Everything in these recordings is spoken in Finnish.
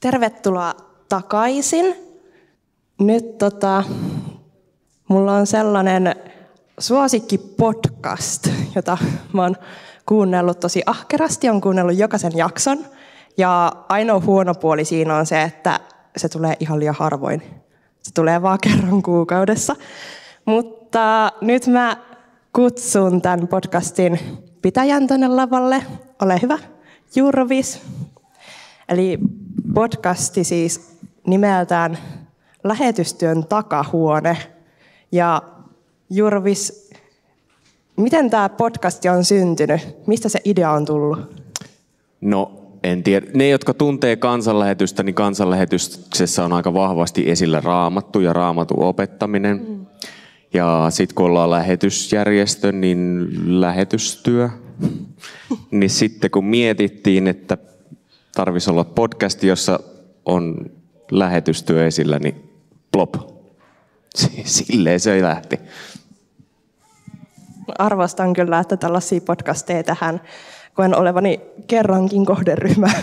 Tervetuloa takaisin. Nyt tota, mulla on sellainen suosikki podcast, jota mä oon kuunnellut tosi ahkerasti, on kuunnellut jokaisen jakson. Ja ainoa huono puoli siinä on se, että se tulee ihan liian harvoin. Se tulee vaan kerran kuukaudessa. Mutta nyt mä kutsun tämän podcastin pitäjän tänne lavalle. Ole hyvä, Jurovis. Eli podcasti siis nimeltään Lähetystyön takahuone. Ja Jurvis, miten tämä podcasti on syntynyt? Mistä se idea on tullut? No en tiedä. Ne, jotka tuntee kansanlähetystä, niin kansanlähetyksessä on aika vahvasti esillä raamattu ja raamatun opettaminen. Mm. Ja sitten kun ollaan lähetysjärjestö, niin lähetystyö. niin sitten kun mietittiin, että tarvisi olla podcast, jossa on lähetystyö esillä, niin plop. Silleen se lähti. Arvostan kyllä, että tällaisia podcasteja tähän koen olevani kerrankin kohderyhmä.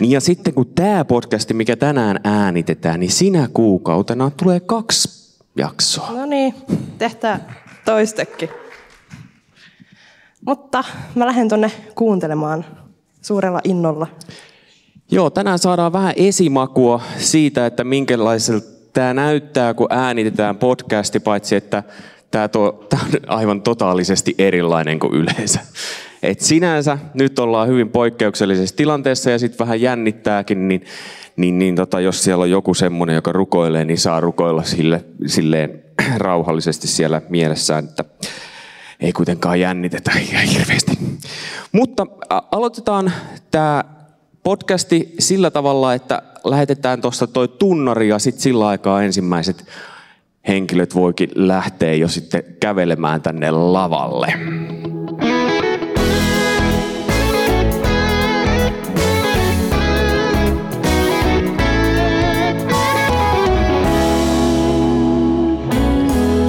Niin ja sitten kun tämä podcasti, mikä tänään äänitetään, niin sinä kuukautena tulee kaksi jaksoa. No niin, tehtä toistekin. Mutta mä lähden tuonne kuuntelemaan suurella innolla. Joo, tänään saadaan vähän esimakua siitä, että minkälaiselta tämä näyttää, kun äänitetään podcasti, paitsi että tämä, to, tämä on aivan totaalisesti erilainen kuin yleensä. Et sinänsä nyt ollaan hyvin poikkeuksellisessa tilanteessa ja sitten vähän jännittääkin, niin, niin, niin tota, jos siellä on joku semmoinen, joka rukoilee, niin saa rukoilla sille, silleen rauhallisesti siellä mielessään, että ei kuitenkaan jännitetä ihan hirveästi. Mutta aloitetaan tämä podcasti sillä tavalla, että lähetetään tuosta toi tunnari ja sitten sillä aikaa ensimmäiset henkilöt voikin lähteä jo sitten kävelemään tänne lavalle.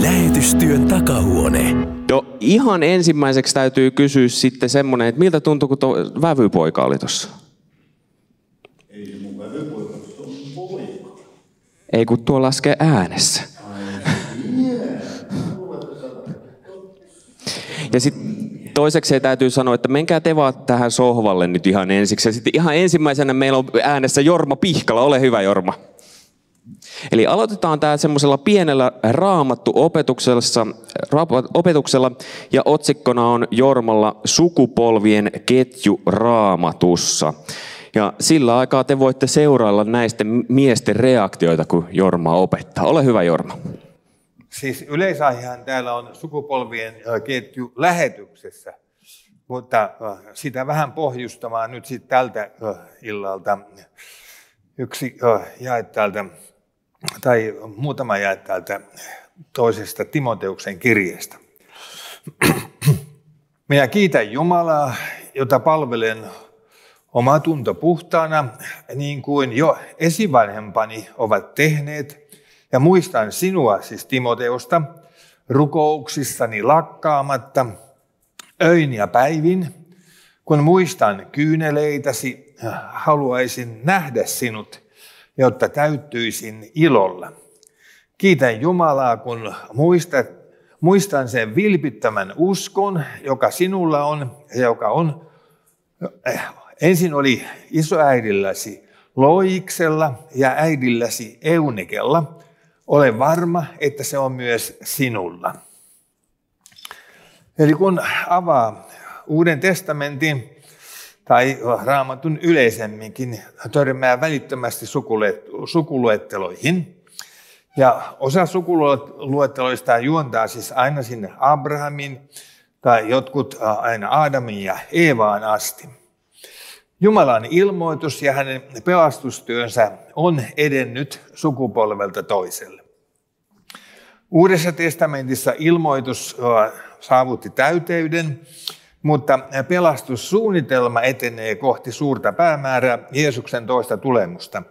Lähetystyön takahuone. No ihan ensimmäiseksi täytyy kysyä sitten semmoinen, että miltä tuntui, kun tuo vävypoika oli tuossa? Ei mun vävypoika, se on poika. Ei kun tuo laskee äänessä. Ja sitten toiseksi täytyy sanoa, että menkää te vaan tähän sohvalle nyt ihan ensiksi. Ja sitten ihan ensimmäisenä meillä on äänessä Jorma Pihkala. Ole hyvä Jorma. Eli aloitetaan tämä semmoisella pienellä raamattu opetuksella ja otsikkona on Jormalla sukupolvien ketju raamatussa. Ja sillä aikaa te voitte seurailla näistä miesten reaktioita, kun Jorma opettaa. Ole hyvä Jorma. Siis yleisaihehan täällä on sukupolvien ketju lähetyksessä, mutta sitä vähän pohjustamaan nyt sitten tältä illalta. Yksi jae täältä tai muutama jae täältä toisesta Timoteuksen kirjeestä. Minä kiitän Jumalaa, jota palvelen oma tunto puhtaana, niin kuin jo esivanhempani ovat tehneet, ja muistan sinua, siis Timoteusta, rukouksissani lakkaamatta, öin ja päivin, kun muistan kyyneleitäsi, haluaisin nähdä sinut jotta täyttyisin ilolla. Kiitän Jumalaa, kun muistat, muistan sen vilpittömän uskon, joka sinulla on ja joka on, eh, ensin oli isoäidilläsi Loiksella ja äidilläsi Eunikella. Ole varma, että se on myös sinulla. Eli kun avaa Uuden testamentin, tai raamatun yleisemminkin törmää välittömästi sukuluetteloihin. Ja osa sukuluetteloista juontaa siis aina sinne Abrahamin tai jotkut aina Aadamin ja Eevaan asti. Jumalan ilmoitus ja hänen pelastustyönsä on edennyt sukupolvelta toiselle. Uudessa testamentissa ilmoitus saavutti täyteyden mutta pelastussuunnitelma etenee kohti suurta päämäärää Jeesuksen toista tulemusta.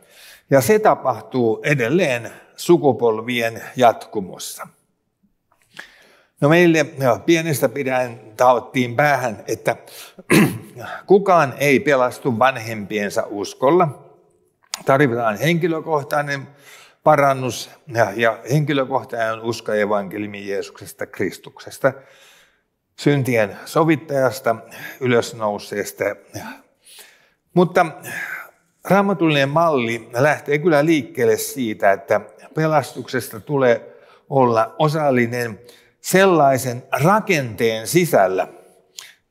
Ja se tapahtuu edelleen sukupolvien jatkumossa. No meille pienestä pidän taottiin päähän, että kukaan ei pelastu vanhempiensa uskolla. Tarvitaan henkilökohtainen parannus ja, henkilökohtainen usko evankeliumin Jeesuksesta Kristuksesta, syntien sovittajasta, ylösnouseesta. Mutta raamatullinen malli lähtee kyllä liikkeelle siitä, että pelastuksesta tulee olla osallinen sellaisen rakenteen sisällä,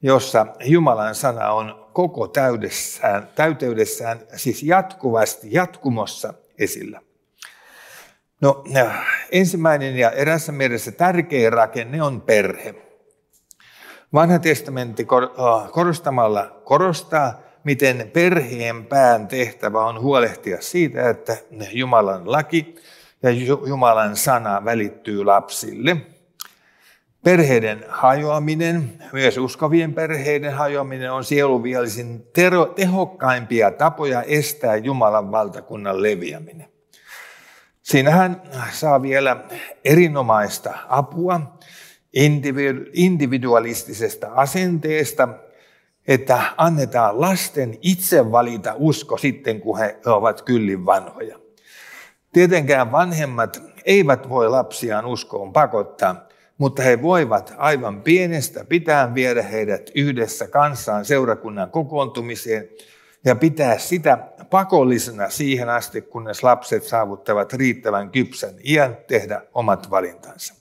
jossa Jumalan sana on koko täydessään, täyteydessään, siis jatkuvasti, jatkumossa esillä. No, ensimmäinen ja erässä mielessä tärkein rakenne on perhe. Vanha testamentti korostamalla korostaa, miten perheen pään tehtävä on huolehtia siitä, että Jumalan laki ja Jumalan sana välittyy lapsille. Perheiden hajoaminen, myös uskovien perheiden hajoaminen on sieluviallisin tehokkaimpia tapoja estää Jumalan valtakunnan leviäminen. Siinähän saa vielä erinomaista apua individualistisesta asenteesta, että annetaan lasten itse valita usko sitten, kun he ovat kyllin vanhoja. Tietenkään vanhemmat eivät voi lapsiaan uskoon pakottaa, mutta he voivat aivan pienestä pitää viedä heidät yhdessä kanssaan seurakunnan kokoontumiseen ja pitää sitä pakollisena siihen asti, kunnes lapset saavuttavat riittävän kypsän iän tehdä omat valintansa.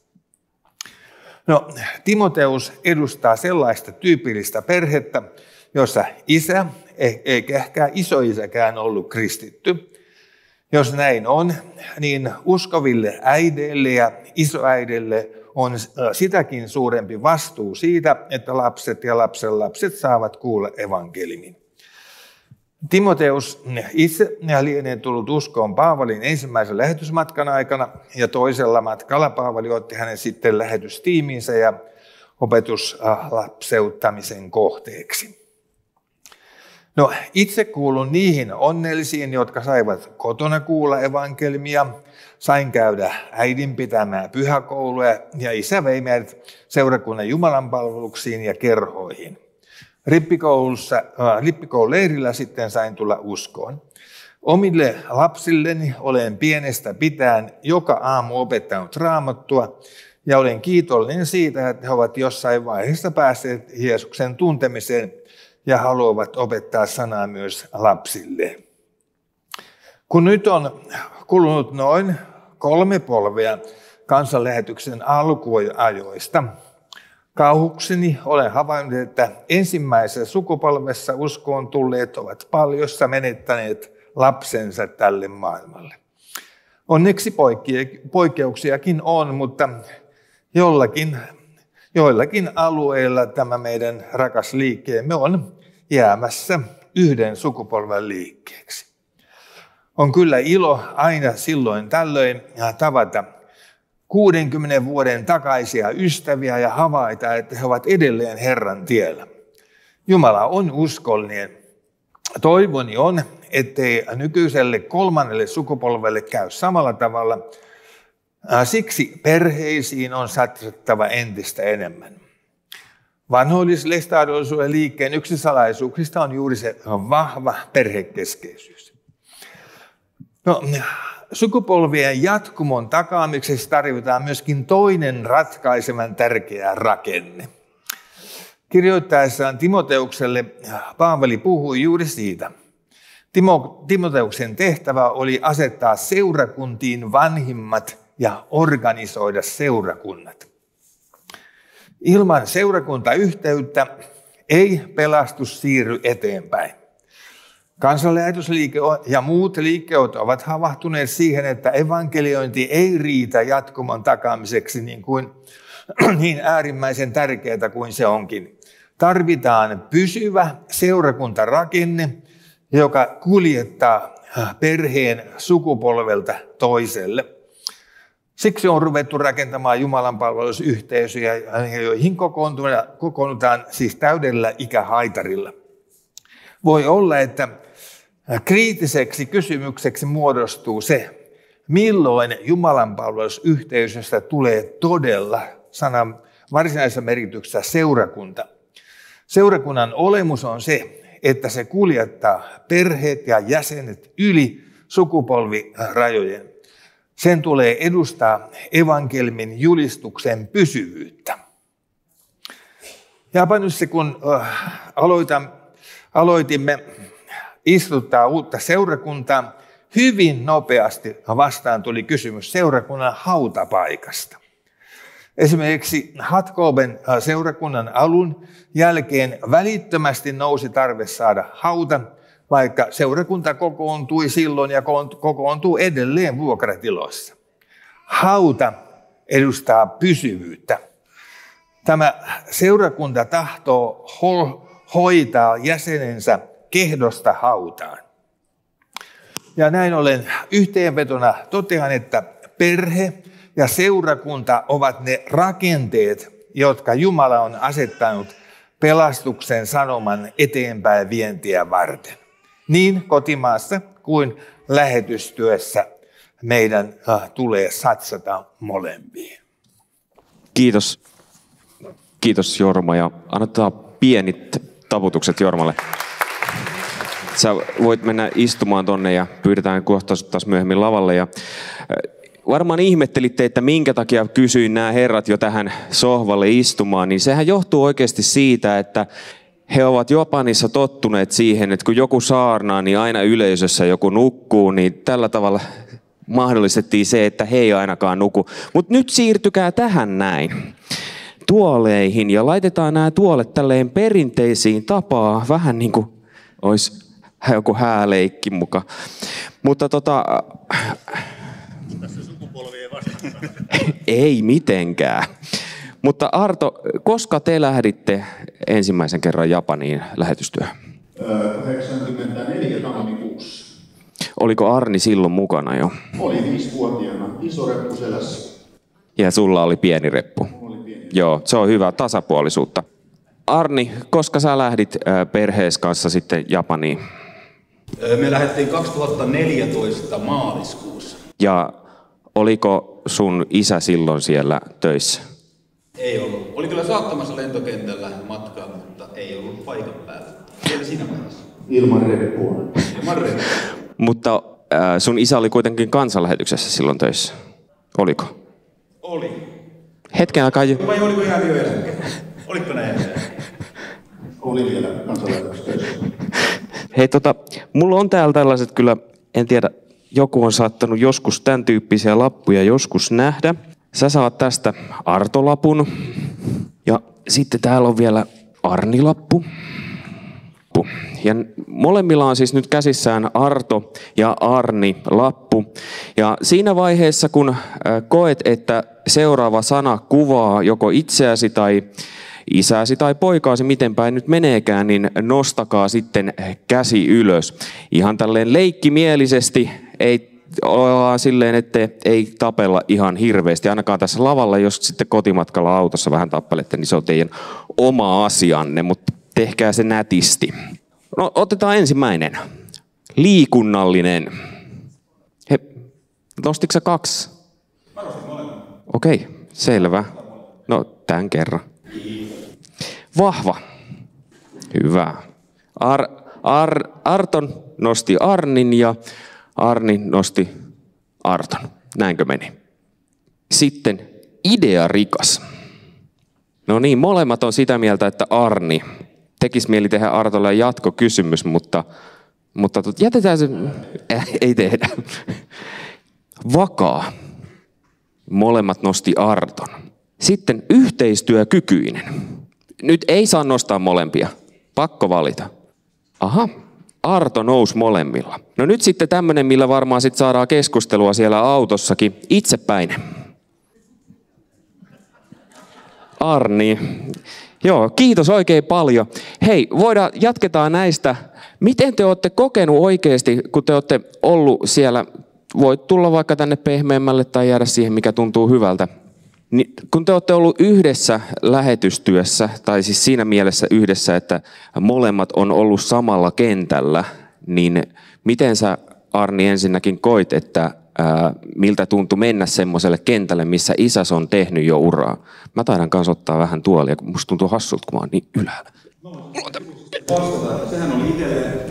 No, Timoteus edustaa sellaista tyypillistä perhettä, jossa isä, eikä ehkä isoisäkään ollut kristitty. Jos näin on, niin uskoville äideille ja isoäidille on sitäkin suurempi vastuu siitä, että lapset ja lapsenlapset saavat kuulla evankelimin. Timoteus itse lienee tullut uskoon Paavalin ensimmäisen lähetysmatkan aikana ja toisella matkalla Paavali otti hänen sitten lähetystiimiinsä ja opetuslapseuttamisen kohteeksi. No, itse kuulun niihin onnellisiin, jotka saivat kotona kuulla evankelmia. Sain käydä äidin pitämää pyhäkoulua ja isä vei meidät seurakunnan jumalanpalveluksiin ja kerhoihin. Rippikoulussa, äh, rippikoulun leirillä sitten sain tulla uskoon. Omille lapsilleni olen pienestä pitäen joka aamu opettanut raamattua ja olen kiitollinen siitä, että he ovat jossain vaiheessa päässeet Jeesuksen tuntemiseen ja haluavat opettaa sanaa myös lapsille. Kun nyt on kulunut noin kolme polvea kansanlähetyksen alkuajoista, kauhukseni olen havainnut, että ensimmäisessä sukupolvessa uskoon tulleet ovat paljossa menettäneet lapsensa tälle maailmalle. Onneksi poikkeuksiakin on, mutta jollakin, joillakin alueilla tämä meidän rakas liikkeemme on jäämässä yhden sukupolven liikkeeksi. On kyllä ilo aina silloin tällöin tavata 60 vuoden takaisia ystäviä ja havaita, että he ovat edelleen Herran tiellä. Jumala on uskollinen. Toivoni on, ettei nykyiselle kolmannelle sukupolvelle käy samalla tavalla. Siksi perheisiin on satsattava entistä enemmän. Vanhoillislestadollisuuden liikkeen yksi salaisuuksista on juuri se vahva perhekeskeisyys. No, sukupolvien jatkumon takaamiseksi tarvitaan myöskin toinen ratkaisevan tärkeä rakenne. Kirjoittaessaan Timoteukselle Paavali puhui juuri siitä. Timo, Timoteuksen tehtävä oli asettaa seurakuntiin vanhimmat ja organisoida seurakunnat. Ilman seurakuntayhteyttä ei pelastus siirry eteenpäin. Kansanlähetysliike ja muut liikkeet ovat havahtuneet siihen, että evankeliointi ei riitä jatkuman takaamiseksi niin, kuin, niin äärimmäisen tärkeää kuin se onkin. Tarvitaan pysyvä seurakuntarakenne, joka kuljettaa perheen sukupolvelta toiselle. Siksi on ruvettu rakentamaan Jumalan palvelusyhteisöjä, joihin kokoonnutaan siis täydellä ikähaitarilla. Voi olla, että kriittiseksi kysymykseksi muodostuu se, milloin Jumalan palvelusyhteisöstä tulee todella sanan varsinaisessa merkityksessä seurakunta. Seurakunnan olemus on se, että se kuljettaa perheet ja jäsenet yli sukupolvirajojen. Sen tulee edustaa evankelmin julistuksen pysyvyyttä. Japanissa kun aloitan, aloitimme istuttaa uutta seurakuntaa, hyvin nopeasti vastaan tuli kysymys seurakunnan hautapaikasta. Esimerkiksi Hatkoben seurakunnan alun jälkeen välittömästi nousi tarve saada hauta, vaikka seurakunta kokoontui silloin ja kokoontuu edelleen vuokratiloissa. Hauta edustaa pysyvyyttä. Tämä seurakunta tahtoo hoitaa jäsenensä kehdosta hautaan. Ja näin ollen yhteenvetona totean, että perhe ja seurakunta ovat ne rakenteet, jotka Jumala on asettanut pelastuksen sanoman eteenpäin vientiä varten. Niin kotimaassa kuin lähetystyössä meidän äh, tulee satsata molempiin. Kiitos. Kiitos Jorma ja annetaan pienit taputukset Jormalle. Sä voit mennä istumaan tonne ja pyydetään kohta taas myöhemmin lavalle. Ja varmaan ihmettelitte, että minkä takia kysyin nämä herrat jo tähän sohvalle istumaan, niin sehän johtuu oikeasti siitä, että he ovat Japanissa tottuneet siihen, että kun joku saarnaa, niin aina yleisössä joku nukkuu, niin tällä tavalla mahdollistettiin se, että he ei ainakaan nuku. Mutta nyt siirtykää tähän näin tuoleihin ja laitetaan nämä tuolet tälleen perinteisiin tapaa, vähän niin kuin olisi joku hääleikki muka. Mutta tota... ei mitenkään. Mutta Arto, koska te lähditte ensimmäisen kerran Japaniin lähetystyöhön? 84 tammikuussa. Oliko Arni silloin mukana jo? Oli viisivuotiaana, iso reppu selässä. Ja sulla oli pieni reppu? Oli pieni. Joo, se on hyvä tasapuolisuutta. Arni, koska sä lähdit perhees kanssa sitten Japaniin? Me lähdettiin 2014 maaliskuussa. Ja oliko sun isä silloin siellä töissä? Ei ollut. Oli kyllä saattamassa lentokentällä matkaa, mutta ei ollut paikan päällä. Vielä siinä vaiheessa. Ilman reppua. Ja Marre, Mutta äh, sun isä oli kuitenkin kansanlähetyksessä silloin töissä. Oliko? oli. Hetken aikaa jo. Vai oliko ihan jo eläkkeellä? Oliko näin? Oli vielä töissä. Hei tota, mulla on täällä tällaiset kyllä, en tiedä, joku on saattanut joskus tämän tyyppisiä lappuja joskus nähdä. Sä saat tästä Artolapun. Ja sitten täällä on vielä Arnilappu. Ja molemmilla on siis nyt käsissään Arto ja Arni lappu. Ja siinä vaiheessa, kun äh, koet, että seuraava sana kuvaa joko itseäsi tai isäsi tai poikaasi, miten päin nyt meneekään, niin nostakaa sitten käsi ylös. Ihan tälleen leikkimielisesti, ei ollaan silleen, että ei tapella ihan hirveästi. Ainakaan tässä lavalla, jos sitten kotimatkalla autossa vähän tappelette, niin se on teidän oma asianne, mutta tehkää se nätisti. No otetaan ensimmäinen. Liikunnallinen. He, nostitko sä kaksi? Okei, okay, selvä. No, tämän kerran. Vahva. Hyvä. Ar, Ar, Arton nosti Arnin ja Arni nosti Arton. Näinkö meni? Sitten idea rikas. No niin, molemmat on sitä mieltä, että Arni. Tekis mieli tehdä Artolle jatkokysymys, mutta, mutta jätetään se, äh, ei tehdä. Vakaa. Molemmat nosti Arton. Sitten yhteistyökykyinen. Nyt ei saa nostaa molempia. Pakko valita. Aha, Arto nousi molemmilla. No nyt sitten tämmöinen, millä varmaan sit saadaan keskustelua siellä autossakin. Itsepäinen. Arni. Joo, kiitos oikein paljon. Hei, voidaan, jatketaan näistä. Miten te olette kokenut oikeasti, kun te olette ollut siellä, voit tulla vaikka tänne pehmeämmälle tai jäädä siihen, mikä tuntuu hyvältä. Niin, kun te olette ollut yhdessä lähetystyössä, tai siis siinä mielessä yhdessä, että molemmat on ollut samalla kentällä, niin miten sä Arni ensinnäkin koit, että ää, miltä tuntui mennä semmoiselle kentälle, missä isäs on tehnyt jo uraa? Mä taidan kanssa ottaa vähän tuolia, kun musta tuntuu hassulta, kun mä oon niin ylhäällä. Vastata. Sehän oli itselle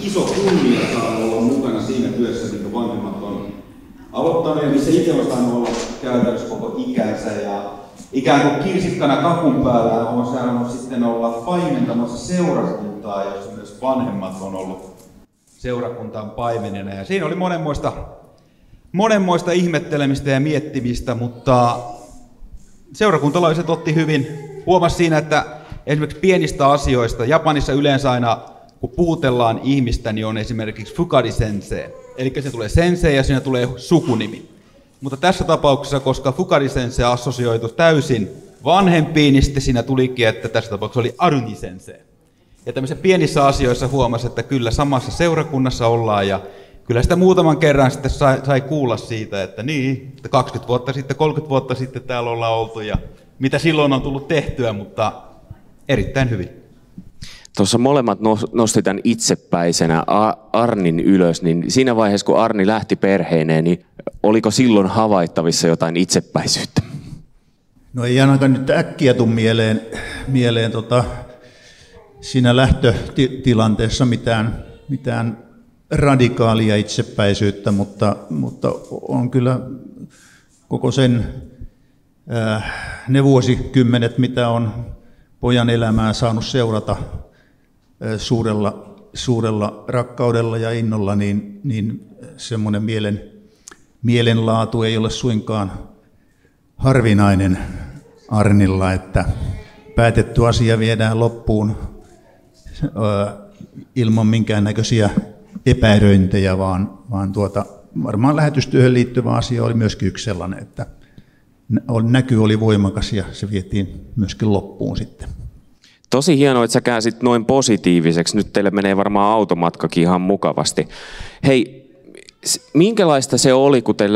iso kunnia olla mukana siinä missä itse on saanut olla käytännössä koko ikänsä ja ikään kuin kirsikkana kakun päällä on saanut sitten olla paimentamassa seurakuntaa, jossa myös vanhemmat on ollut seurakuntaan paimenina. Ja siinä oli monenmoista, monenmoista ihmettelemistä ja miettimistä, mutta seurakuntalaiset otti hyvin. Huomasi siinä, että esimerkiksi pienistä asioista, Japanissa yleensä aina kun puhutellaan ihmistä, niin on esimerkiksi fukadi sensei. Eli se tulee sensei ja siinä tulee sukunimi. Mutta tässä tapauksessa, koska fukadi sensei assosioitu täysin vanhempiin, niin sitten siinä tulikin, että tässä tapauksessa oli aruni sensei. Ja tämmöisissä pienissä asioissa huomasi, että kyllä samassa seurakunnassa ollaan ja kyllä sitä muutaman kerran sitten sai, sai kuulla siitä, että niin, että 20 vuotta sitten, 30 vuotta sitten täällä ollaan oltu ja mitä silloin on tullut tehtyä, mutta erittäin hyvin. Tuossa molemmat nosti tämän itsepäisenä Arnin ylös, niin siinä vaiheessa kun Arni lähti perheineen, niin oliko silloin havaittavissa jotain itsepäisyyttä? No ei ainakaan nyt äkkiä tule mieleen, mieleen tota, siinä lähtötilanteessa mitään, mitään radikaalia itsepäisyyttä, mutta, mutta on kyllä koko sen äh, ne vuosikymmenet, mitä on pojan elämää saanut seurata suurella, suurella rakkaudella ja innolla, niin, niin semmoinen mielen, mielenlaatu ei ole suinkaan harvinainen Arnilla, että päätetty asia viedään loppuun ilman minkäännäköisiä epäröintejä, vaan, vaan tuota, varmaan lähetystyöhön liittyvä asia oli myöskin yksi sellainen, että näky oli voimakas ja se vietiin myöskin loppuun sitten. Tosi hienoa, että sä käänsit noin positiiviseksi. Nyt teille menee varmaan automatkakin ihan mukavasti. Hei, minkälaista se oli, kun te,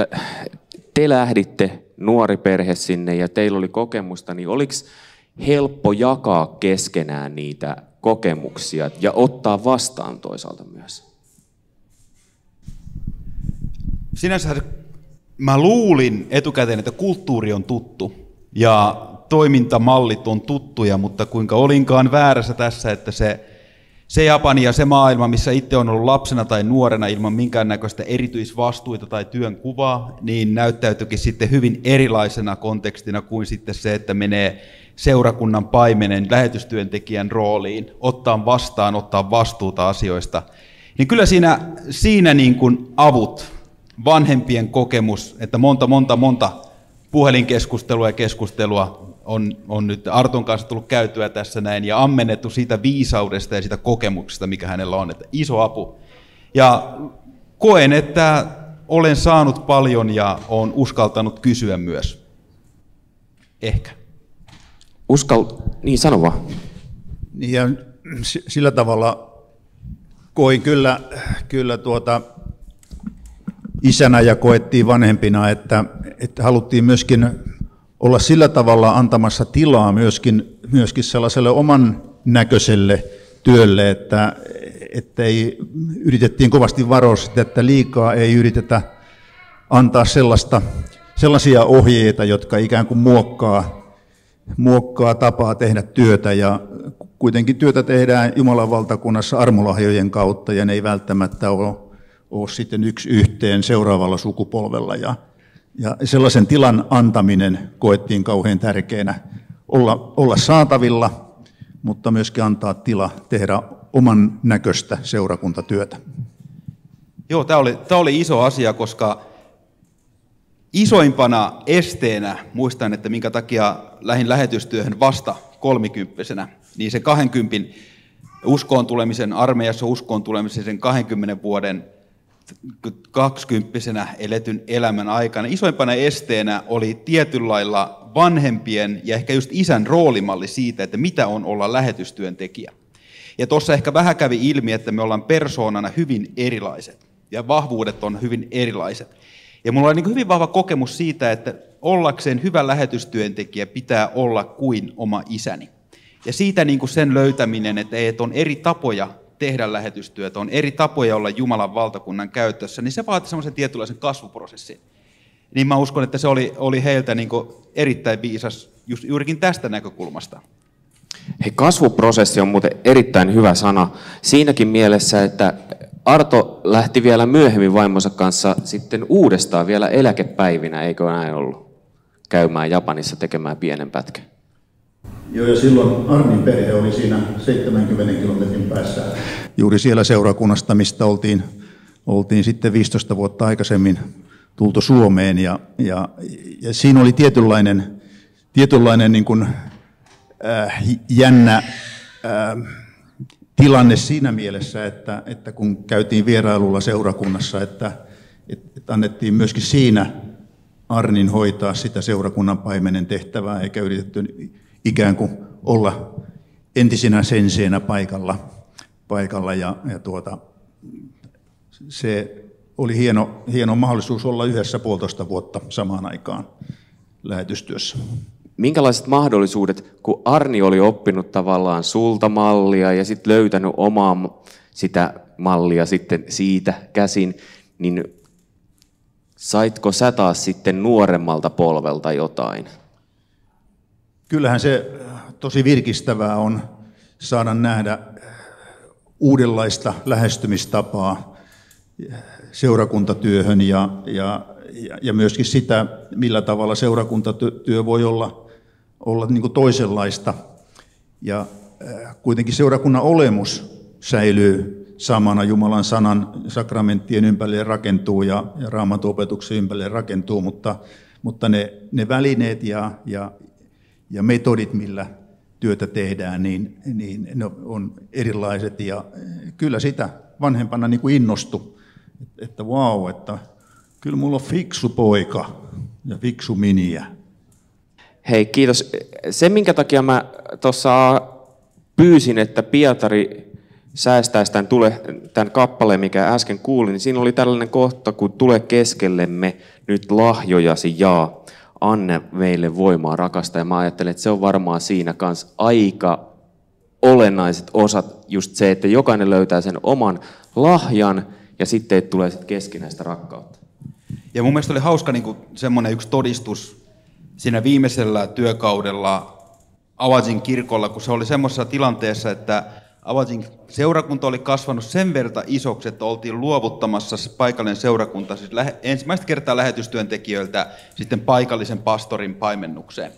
te lähditte nuori perhe sinne ja teillä oli kokemusta, niin oliko helppo jakaa keskenään niitä kokemuksia ja ottaa vastaan toisaalta myös? Sinänsä mä luulin etukäteen, että kulttuuri on tuttu ja toimintamallit on tuttuja, mutta kuinka olinkaan väärässä tässä, että se, se Japani ja se maailma, missä itse on ollut lapsena tai nuorena ilman minkäännäköistä erityisvastuita tai työnkuvaa, niin näyttäytyikin sitten hyvin erilaisena kontekstina kuin sitten se, että menee seurakunnan paimenen lähetystyöntekijän rooliin, ottaa vastaan, ottaa vastuuta asioista. Niin kyllä siinä, siinä niin kuin avut, vanhempien kokemus, että monta, monta, monta puhelinkeskustelua ja keskustelua on, on nyt Arton kanssa tullut käytyä tässä näin ja ammennettu siitä viisaudesta ja siitä kokemuksesta, mikä hänellä on, että iso apu. Ja koen, että olen saanut paljon ja olen uskaltanut kysyä myös. Ehkä. Uskal... Niin, sano vaan. Niin ja sillä tavalla koin kyllä, kyllä tuota, isänä ja koettiin vanhempina, että, että haluttiin myöskin olla sillä tavalla antamassa tilaa myöskin, myöskin sellaiselle oman näköiselle työlle, että, ei, yritettiin kovasti varoa sitä, että liikaa ei yritetä antaa sellaista, sellaisia ohjeita, jotka ikään kuin muokkaa, muokkaa tapaa tehdä työtä. Ja kuitenkin työtä tehdään Jumalan valtakunnassa armolahjojen kautta ja ne ei välttämättä ole, ole sitten yksi yhteen seuraavalla sukupolvella. Ja, ja sellaisen tilan antaminen koettiin kauhean tärkeänä olla, olla saatavilla, mutta myöskin antaa tila tehdä oman näköistä seurakuntatyötä. Joo, tämä oli, tämä oli iso asia, koska isoimpana esteenä, muistan, että minkä takia lähin lähetystyöhön vasta kolmikymppisenä, niin se 20 uskoon tulemisen, armeijassa uskoon tulemisen sen 20 vuoden kaksikymppisenä eletyn elämän aikana isoimpana esteenä oli tietynlailla vanhempien ja ehkä just isän roolimalli siitä, että mitä on olla lähetystyöntekijä. Ja tuossa ehkä vähän kävi ilmi, että me ollaan persoonana hyvin erilaiset ja vahvuudet on hyvin erilaiset. Ja mulla oli niin hyvin vahva kokemus siitä, että ollakseen hyvä lähetystyöntekijä pitää olla kuin oma isäni. Ja siitä niin kuin sen löytäminen, että on eri tapoja tehdä lähetystyötä, on eri tapoja olla Jumalan valtakunnan käytössä, niin se vaatii semmoisen tietynlaisen kasvuprosessin. Niin mä uskon, että se oli, oli heiltä niin erittäin viisas just, juurikin tästä näkökulmasta. Hei, kasvuprosessi on muuten erittäin hyvä sana. Siinäkin mielessä, että Arto lähti vielä myöhemmin vaimonsa kanssa sitten uudestaan vielä eläkepäivinä, eikö näin ollut? Käymään Japanissa tekemään pienen pätkän. Joo, ja silloin Arnin perhe oli siinä 70 kilometrin päässä. Juuri siellä seurakunnasta, mistä oltiin, oltiin sitten 15 vuotta aikaisemmin tultu Suomeen. Ja, ja, ja siinä oli tietynlainen, tietynlainen niin kuin, äh, jännä äh, tilanne siinä mielessä, että, että kun käytiin vierailulla seurakunnassa, että, että annettiin myöskin siinä Arnin hoitaa sitä seurakunnan paimenen tehtävää, eikä yritetty ikään kuin olla entisinä senseenä paikalla, paikalla ja, ja tuota, se oli hieno, hieno mahdollisuus olla yhdessä puolitoista vuotta samaan aikaan lähetystyössä. Minkälaiset mahdollisuudet, kun Arni oli oppinut tavallaan sulta mallia ja sitten löytänyt omaa sitä mallia sitten siitä käsin, niin saitko sä taas sitten nuoremmalta polvelta jotain? Kyllähän se tosi virkistävää on saada nähdä uudenlaista lähestymistapaa seurakuntatyöhön ja, ja, ja myöskin sitä, millä tavalla seurakuntatyö voi olla, olla niin toisenlaista. Ja kuitenkin seurakunnan olemus säilyy samana Jumalan sanan sakramenttien ympärille rakentuu ja, ja raamatuopetuksen ympärille rakentuu, mutta, mutta ne, ne välineet ja, ja, ja metodit, millä työtä tehdään, niin, niin ne on erilaiset. Ja kyllä sitä vanhempana niin kuin innostu, että wow, että kyllä mulla on fiksu poika ja fiksu miniä. Hei, kiitos. Se, minkä takia mä tuossa pyysin, että Pietari säästäisi tämän, tule, tämän kappaleen, mikä äsken kuulin, niin siinä oli tällainen kohta, kun tule keskellemme nyt lahjojasi jaa anne meille voimaa rakasta. Ja mä ajattelen, että se on varmaan siinä kanssa aika olennaiset osat, just se, että jokainen löytää sen oman lahjan ja sitten tulee sitten keskinäistä rakkautta. Ja mun mielestä oli hauska niin semmoinen yksi todistus siinä viimeisellä työkaudella Avazin kirkolla, kun se oli semmoisessa tilanteessa, että Avazin seurakunta oli kasvanut sen verta isoksi, että oltiin luovuttamassa se paikallinen seurakunta siis lähe, ensimmäistä kertaa lähetystyöntekijöiltä sitten paikallisen pastorin paimennukseen.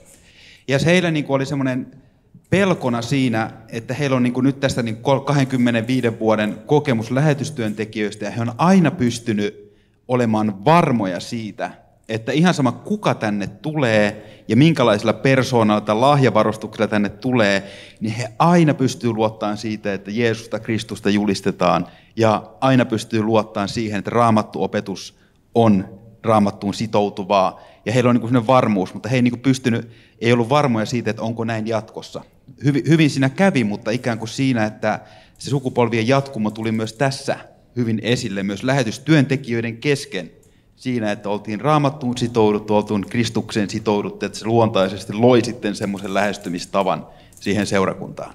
Ja heillä niin oli semmoinen pelkona siinä, että heillä on niin nyt tästä niin 25 vuoden kokemus lähetystyöntekijöistä ja he on aina pystynyt olemaan varmoja siitä, että ihan sama kuka tänne tulee ja minkälaisilla persoonalla tai lahjavarustuksilla tänne tulee, niin he aina pystyy luottamaan siitä, että Jeesusta Kristusta julistetaan ja aina pystyy luottamaan siihen, että raamattu opetus on raamattuun sitoutuvaa ja heillä on niin varmuus, mutta he ei niin pystynyt, ei ollut varmoja siitä, että onko näin jatkossa. Hyvin, hyvin siinä kävi, mutta ikään kuin siinä, että se sukupolvien jatkumo tuli myös tässä hyvin esille, myös lähetystyöntekijöiden kesken, siinä, että oltiin raamattuun sitouduttu, oltiin Kristukseen sitouduttu, että se luontaisesti loi sitten semmoisen lähestymistavan siihen seurakuntaan.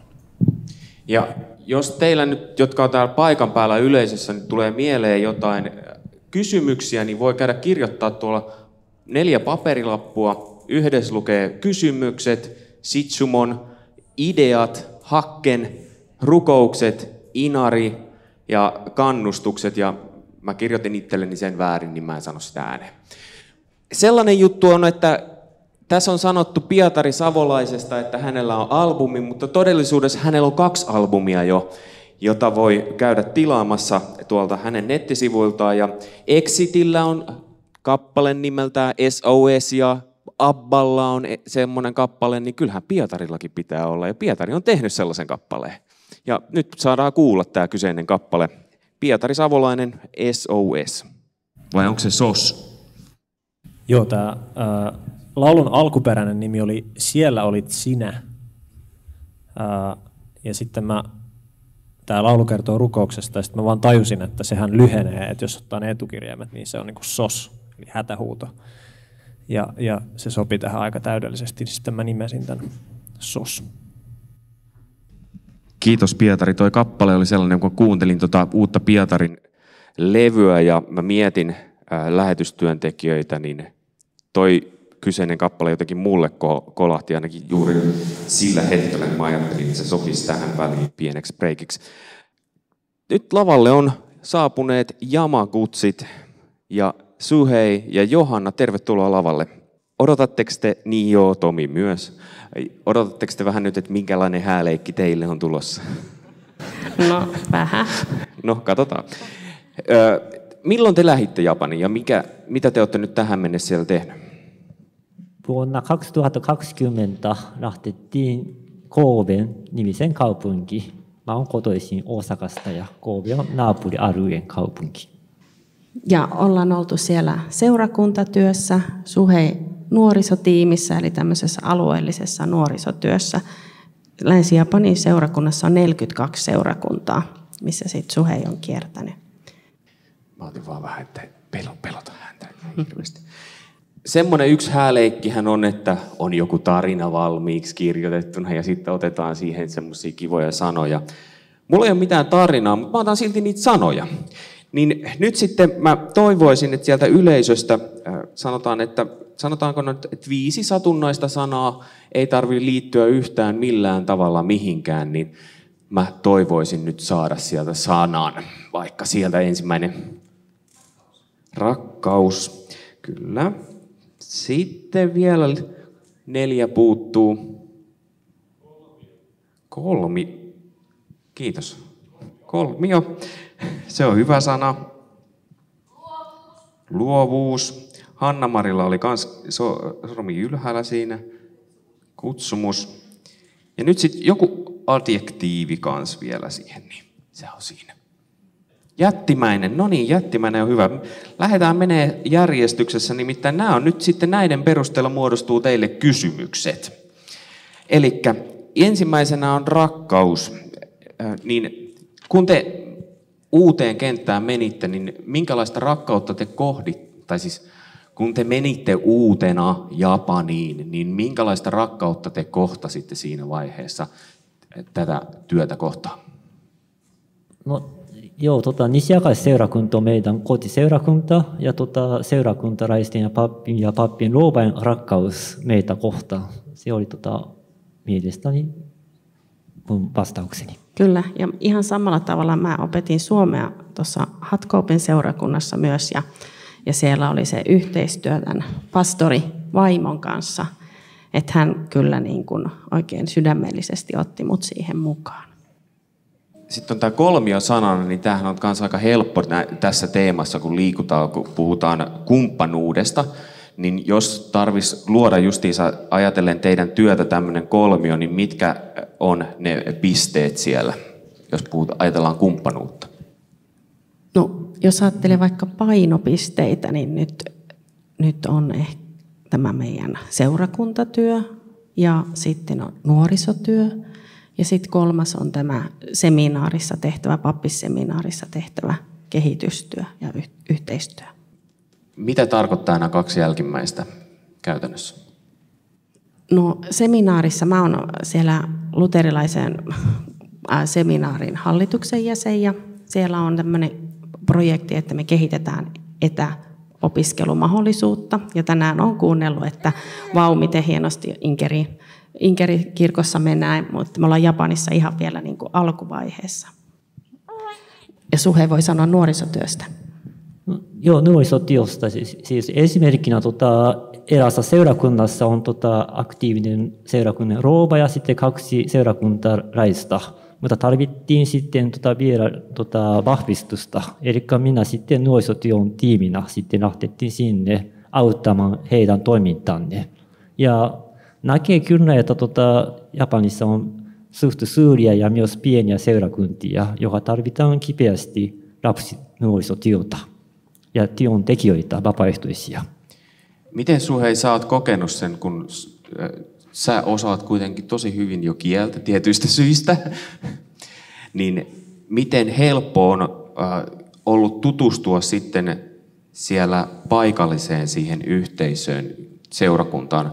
Ja jos teillä nyt, jotka on täällä paikan päällä yleisössä, niin tulee mieleen jotain kysymyksiä, niin voi käydä kirjoittaa tuolla neljä paperilappua. Yhdessä lukee kysymykset, sitsumon, ideat, hakken, rukoukset, inari ja kannustukset. Ja mä kirjoitin itselleni sen väärin, niin mä en sano sitä ääneen. Sellainen juttu on, että tässä on sanottu Pietari Savolaisesta, että hänellä on albumi, mutta todellisuudessa hänellä on kaksi albumia jo, jota voi käydä tilaamassa tuolta hänen nettisivuiltaan. Ja Exitillä on kappale nimeltään SOS ja Abballa on e- semmoinen kappale, niin kyllähän Pietarillakin pitää olla. Ja Pietari on tehnyt sellaisen kappaleen. Ja nyt saadaan kuulla tämä kyseinen kappale Pietari Savolainen SOS. Vai onko se SOS? Joo, tämä äh, laulun alkuperäinen nimi oli Siellä olit sinä. Äh, ja sitten mä, tämä laulu kertoo rukouksesta, ja sitten mä vaan tajusin, että sehän lyhenee, että jos ottaa ne etukirjaimet, niin se on niin kuin SOS, eli hätähuuto. Ja, ja se sopi tähän aika täydellisesti, niin sitten mä nimesin tämän SOS. Kiitos Pietari. Toi kappale oli sellainen, kun kuuntelin tuota uutta Pietarin levyä ja mä mietin äh, lähetystyöntekijöitä, niin toi kyseinen kappale jotenkin mulle ko- kolahti ainakin juuri sillä hetkellä, kun mä ajattelin, että se sopisi tähän väliin pieneksi breikiksi. Nyt lavalle on saapuneet Jamagutsit ja Suhei ja Johanna, tervetuloa lavalle. Odotatteko te, niin joo, Tomi myös, odotatteko te vähän nyt, että minkälainen hääleikki teille on tulossa? No, vähän. No, katsotaan. Ö, milloin te lähditte Japaniin ja mikä, mitä te olette nyt tähän mennessä siellä tehnyt? Vuonna 2020 lähtettiin Koben nimisen kaupunki. Mä oon kotoisin Osakasta ja Kobe on naapurialueen kaupunki. Ja ollaan oltu siellä seurakuntatyössä, Suhei nuorisotiimissä, eli tämmöisessä alueellisessa nuorisotyössä. Länsi-Japanin seurakunnassa on 42 seurakuntaa, missä sitten Suhei on kiertänyt. Mä otin vaan vähän, että pelo, pelota häntä hirveästi. Semmoinen yksi hääleikkihän on, että on joku tarina valmiiksi kirjoitettuna ja sitten otetaan siihen semmoisia kivoja sanoja. Mulla ei ole mitään tarinaa, mutta mä otan silti niitä sanoja. Niin nyt sitten mä toivoisin, että sieltä yleisöstä äh, sanotaan, että sanotaanko nyt, että viisi satunnaista sanaa ei tarvitse liittyä yhtään millään tavalla mihinkään, niin mä toivoisin nyt saada sieltä sanan. Vaikka sieltä ensimmäinen rakkaus, kyllä. Sitten vielä neljä puuttuu. Kolmi. Kiitos. Kolmio. Se on hyvä sana. Luovuus. Hanna-Marilla oli kans sormi ylhäällä siinä. Kutsumus. Ja nyt sitten joku adjektiivi kans vielä siihen, niin se on siinä. Jättimäinen, no niin, jättimäinen on hyvä. Lähdetään menee järjestyksessä, nimittäin nämä on nyt sitten näiden perusteella muodostuu teille kysymykset. Eli ensimmäisenä on rakkaus. Niin kun te uuteen kenttään menitte, niin minkälaista rakkautta te kohdit, tai siis kun te menitte uutena Japaniin, niin minkälaista rakkautta te kohtasitte siinä vaiheessa tätä työtä kohtaan? No, joo, tota, Nisjakaisseurakunta on meidän kotiseurakunta ja tota, seurakuntalaisten ja pappin ja pappin luovain rakkaus meitä kohtaan. Se oli tota, mielestäni mun vastaukseni. Kyllä, ja ihan samalla tavalla mä opetin suomea tuossa Hatkoopin seurakunnassa myös, ja, ja siellä oli se yhteistyö tämän pastori vaimon kanssa, että hän kyllä niin kuin oikein sydämellisesti otti mut siihen mukaan. Sitten on tämä kolmio sanana, niin tämähän on myös aika helppo tässä teemassa, kun liikutaan, kun puhutaan kumppanuudesta. Niin jos tarvis luoda justiinsa ajatellen teidän työtä tämmöinen kolmio, niin mitkä on ne pisteet siellä, jos puhutaan, ajatellaan kumppanuutta? No, jos ajattelee vaikka painopisteitä, niin nyt, nyt on ehkä tämä meidän seurakuntatyö ja sitten on nuorisotyö ja sitten kolmas on tämä seminaarissa tehtävä, pappisseminaarissa tehtävä kehitystyö ja yhteistyö. Mitä tarkoittaa nämä kaksi jälkimmäistä käytännössä? No seminaarissa mä oon siellä luterilaisen seminaarin hallituksen jäsen ja siellä on tämmöinen projekti, että me kehitetään etäopiskelumahdollisuutta. Ja tänään on kuunnellut, että vau, miten hienosti Inkeri, Inkeri kirkossa mennään, mutta me ollaan Japanissa ihan vielä niin kuin alkuvaiheessa. Ja Suhe voi sanoa nuorisotyöstä. Joo, nuorisotyöstä. Siis, siis esimerkkinä tota, erässä seurakunnassa on tota, aktiivinen seurakunnan rouva ja sitten kaksi seurakuntalaista. Mutta tarvittiin sitten tota, vielä tota, vahvistusta. Eli minä sitten nuorisotyön tiiminä sitten lähtettiin sinne auttamaan heidän toimintanne. Ja näkee kyllä, että tota, Japanissa on suht suuria ja myös pieniä seurakuntia, jotka tarvitaan kipeästi lapsinuorisotyötä ja työntekijöitä, vapaaehtoisia. Miten Suhei, sä oot kokenut sen, kun sä osaat kuitenkin tosi hyvin jo kieltä tietyistä syistä, niin miten helppo on ollut tutustua sitten siellä paikalliseen siihen yhteisöön, seurakuntaan,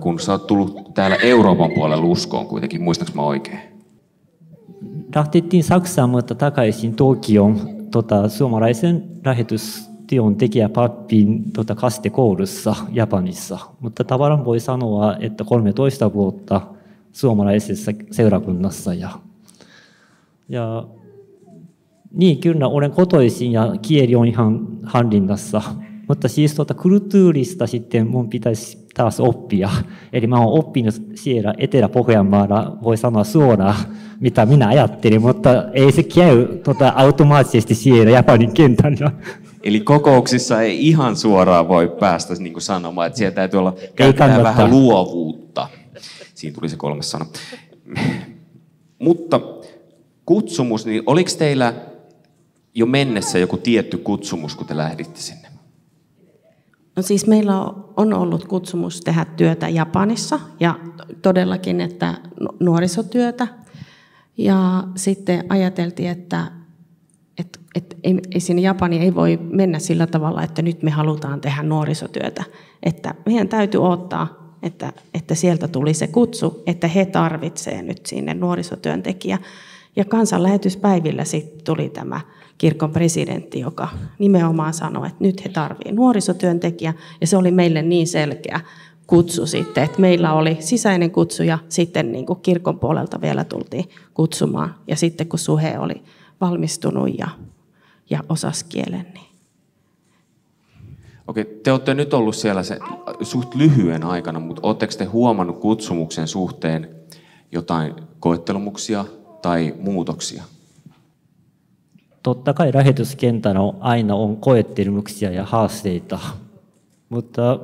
kun sä oot tullut täällä Euroopan puolella uskoon kuitenkin, muistaaks mä oikein? Lähtettiin Saksaan, mutta takaisin Tokioon tota, suomalaisen lähetystyöntekijä pappin tota, kastekoulussa Japanissa. Mutta tavallaan voi sanoa, että 13 vuotta suomalaisessa seurakunnassa. Ja, ja Niin, kyllä olen kotoisin ja kieli on ihan hallinnassa. Mutta siis tuota kulttuurista sitten mun pitäisi taas oppia. Eli mä oon oppinut siellä Etelä-Pohjanmaalla, voi sanoa suoraan, mitä minä ajattelin, mutta ei se käy tuota, automaattisesti siellä Japanin kentällä. Eli kokouksissa ei ihan suoraan voi päästä niin kuin sanomaan, että siellä täytyy olla käyttää vähän luovuutta. Siinä tuli se kolmas sana. Mutta kutsumus, niin oliko teillä jo mennessä joku tietty kutsumus, kun te lähditte sinne? No siis meillä on ollut kutsumus tehdä työtä Japanissa ja todellakin, että nuorisotyötä. Ja sitten ajateltiin, että, että, että ei, ei sinne Japani ei voi mennä sillä tavalla, että nyt me halutaan tehdä nuorisotyötä. Että meidän täytyy ottaa, että, että sieltä tuli se kutsu, että he tarvitsevat nyt sinne nuorisotyöntekijä. Ja kansanlähetyspäivillä sitten tuli tämä kirkon presidentti, joka nimenomaan sanoi, että nyt he tarvitsevat nuorisotyöntekijä, ja se oli meille niin selkeä kutsu sitten, että meillä oli sisäinen kutsu ja sitten niin kuin kirkon puolelta vielä tultiin kutsumaan. Ja sitten kun Suhe oli valmistunut ja, ja osasi kielen, niin Okei, te olette nyt ollut siellä se suht lyhyen aikana, mutta oletteko te huomannut kutsumuksen suhteen jotain koettelumuksia tai muutoksia? totta kai lähetyskentällä on, aina on koettelmuksia ja haasteita, mutta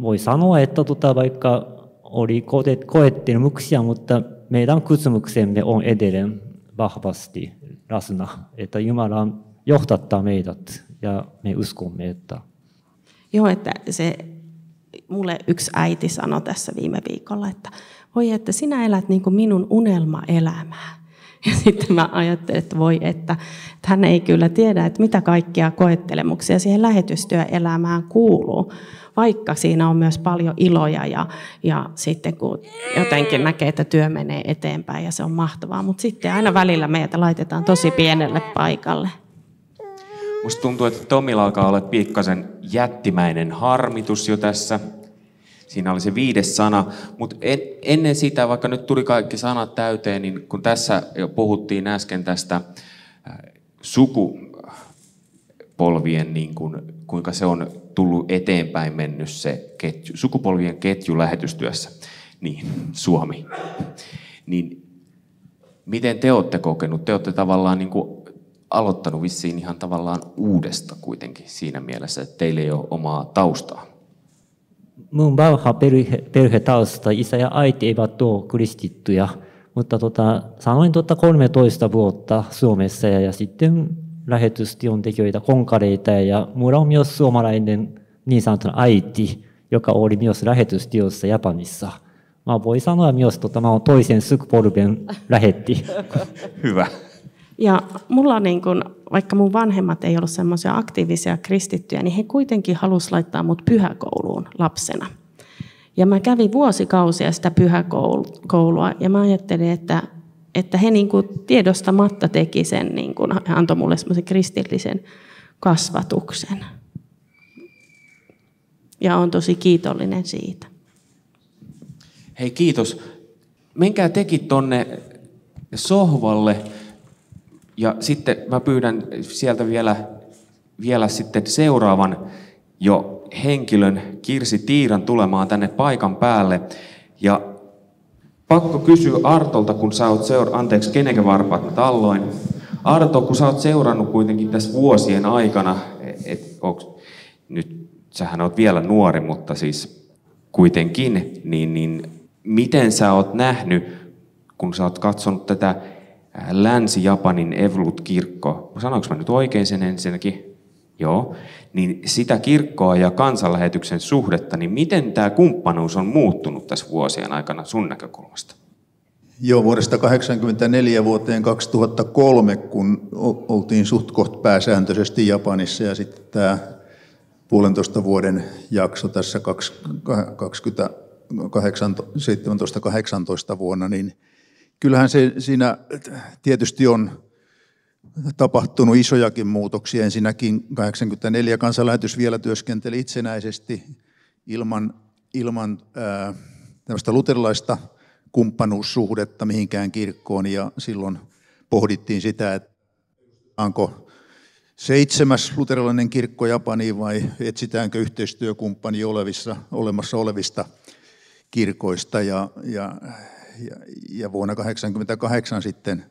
voi sanoa, että tota, vaikka oli koettelmuksia, mutta meidän kysymyksemme on edelleen vahvasti läsnä, että Jumala johtattaa meidät ja me uskomme, että... Joo, että se mulle yksi äiti sanoi tässä viime viikolla, että voi, että sinä elät niin kuin minun unelmaelämää. Ja sitten mä ajattelin, että voi, että, että hän ei kyllä tiedä, että mitä kaikkia koettelemuksia siihen lähetystyöelämään kuuluu, vaikka siinä on myös paljon iloja ja, ja sitten kun jotenkin näkee, että työ menee eteenpäin ja se on mahtavaa, mutta sitten aina välillä meitä laitetaan tosi pienelle paikalle. Musta tuntuu, että Tomilla alkaa olla pikkasen jättimäinen harmitus jo tässä. Siinä oli se viides sana, mutta en, ennen sitä, vaikka nyt tuli kaikki sanat täyteen, niin kun tässä jo puhuttiin äsken tästä äh, sukupolvien, niin kun, kuinka se on tullut eteenpäin mennyt se ketju, sukupolvien ketju lähetystyössä, niin Suomi, niin miten te olette kokenut? Te olette tavallaan niin kuin aloittanut vissiin ihan tavallaan uudesta kuitenkin siinä mielessä, että teillä ei ole omaa taustaa. Mun vanha perhe, perhetausta, isä ja äiti eivät ole kristittyjä, mutta tota, sanoin tota 13 vuotta Suomessa ja, ja sitten lähetystyöntekijöitä, konkareita ja mulla on myös suomalainen niin sanottu äiti, joka oli myös lähetystyössä Japanissa. Mä voin sanoa myös, että mä olen toisen sukupolven lähetti. Hyvä. Ja mulla niin kun, vaikka mun vanhemmat ei ollut semmoisia aktiivisia kristittyjä, niin he kuitenkin halusivat laittaa mut pyhäkouluun lapsena. Ja mä kävin vuosikausia sitä pyhäkoulua ja mä ajattelin, että, että he niin kuin tiedostamatta teki sen, niin kuin, he antoi mulle semmoisen kristillisen kasvatuksen. Ja on tosi kiitollinen siitä. Hei kiitos. Menkää teki tonne sohvalle ja sitten mä pyydän sieltä vielä, vielä sitten seuraavan jo henkilön Kirsi Tiiran tulemaan tänne paikan päälle. Ja pakko kysyä Artolta, kun sä oot seur... Anteeksi, kenenkä varpaat talloin. Arto, kun sä oot seurannut kuitenkin tässä vuosien aikana, et, onks, nyt sähän oot vielä nuori, mutta siis kuitenkin, niin, niin miten sä oot nähnyt, kun sä oot katsonut tätä Länsi-Japanin Evlut-kirkko, sanoinko mä nyt oikein sen ensinnäkin? Joo. Niin sitä kirkkoa ja kansanlähetyksen suhdetta, niin miten tämä kumppanuus on muuttunut tässä vuosien aikana sun näkökulmasta? Joo, vuodesta 1984 vuoteen 2003, kun oltiin suht koht pääsääntöisesti Japanissa ja sitten tämä puolentoista vuoden jakso tässä 2017-18 vuonna, niin kyllähän se siinä tietysti on tapahtunut isojakin muutoksia. Ensinnäkin 84 kansanlähetys vielä työskenteli itsenäisesti ilman, ilman ää, luterilaista kumppanuussuhdetta mihinkään kirkkoon ja silloin pohdittiin sitä, että onko seitsemäs luterilainen kirkko Japaniin vai etsitäänkö yhteistyökumppani olevissa, olemassa olevista kirkoista. Ja, ja, ja, ja vuonna 1988 sitten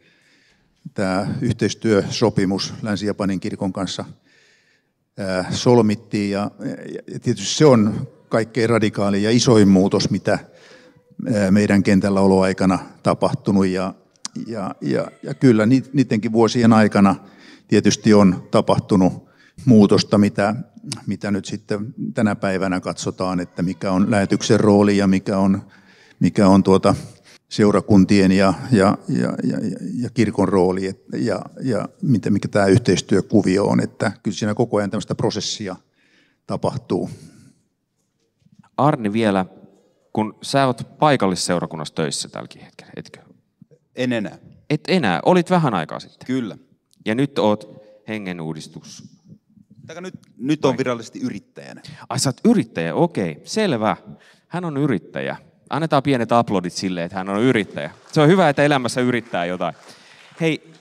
tämä yhteistyösopimus Länsi-Japanin kirkon kanssa solmittiin. Ja, ja tietysti se on kaikkein radikaali ja isoin muutos, mitä meidän kentällä oloaikana tapahtunut. Ja, ja, ja, ja kyllä niidenkin vuosien aikana tietysti on tapahtunut muutosta, mitä, mitä nyt sitten tänä päivänä katsotaan, että mikä on lähetyksen rooli ja mikä on, mikä on tuota seurakuntien ja, ja, ja, ja, ja kirkon rooli ja, ja mitä, mikä tämä yhteistyökuvio on. Että kyllä siinä koko ajan tämmöistä prosessia tapahtuu. Arni vielä, kun sä oot paikallisseurakunnassa töissä tälläkin hetkellä, etkö? En enää. Et enää, olit vähän aikaa sitten. Kyllä. Ja nyt oot hengenuudistus. Taka nyt, nyt on virallisesti yrittäjänä. Ai sä oot yrittäjä, okei, selvä. Hän on yrittäjä. Annetaan pienet aplodit sille, että hän on yrittäjä. Se on hyvä, että elämässä yrittää jotain. Hei,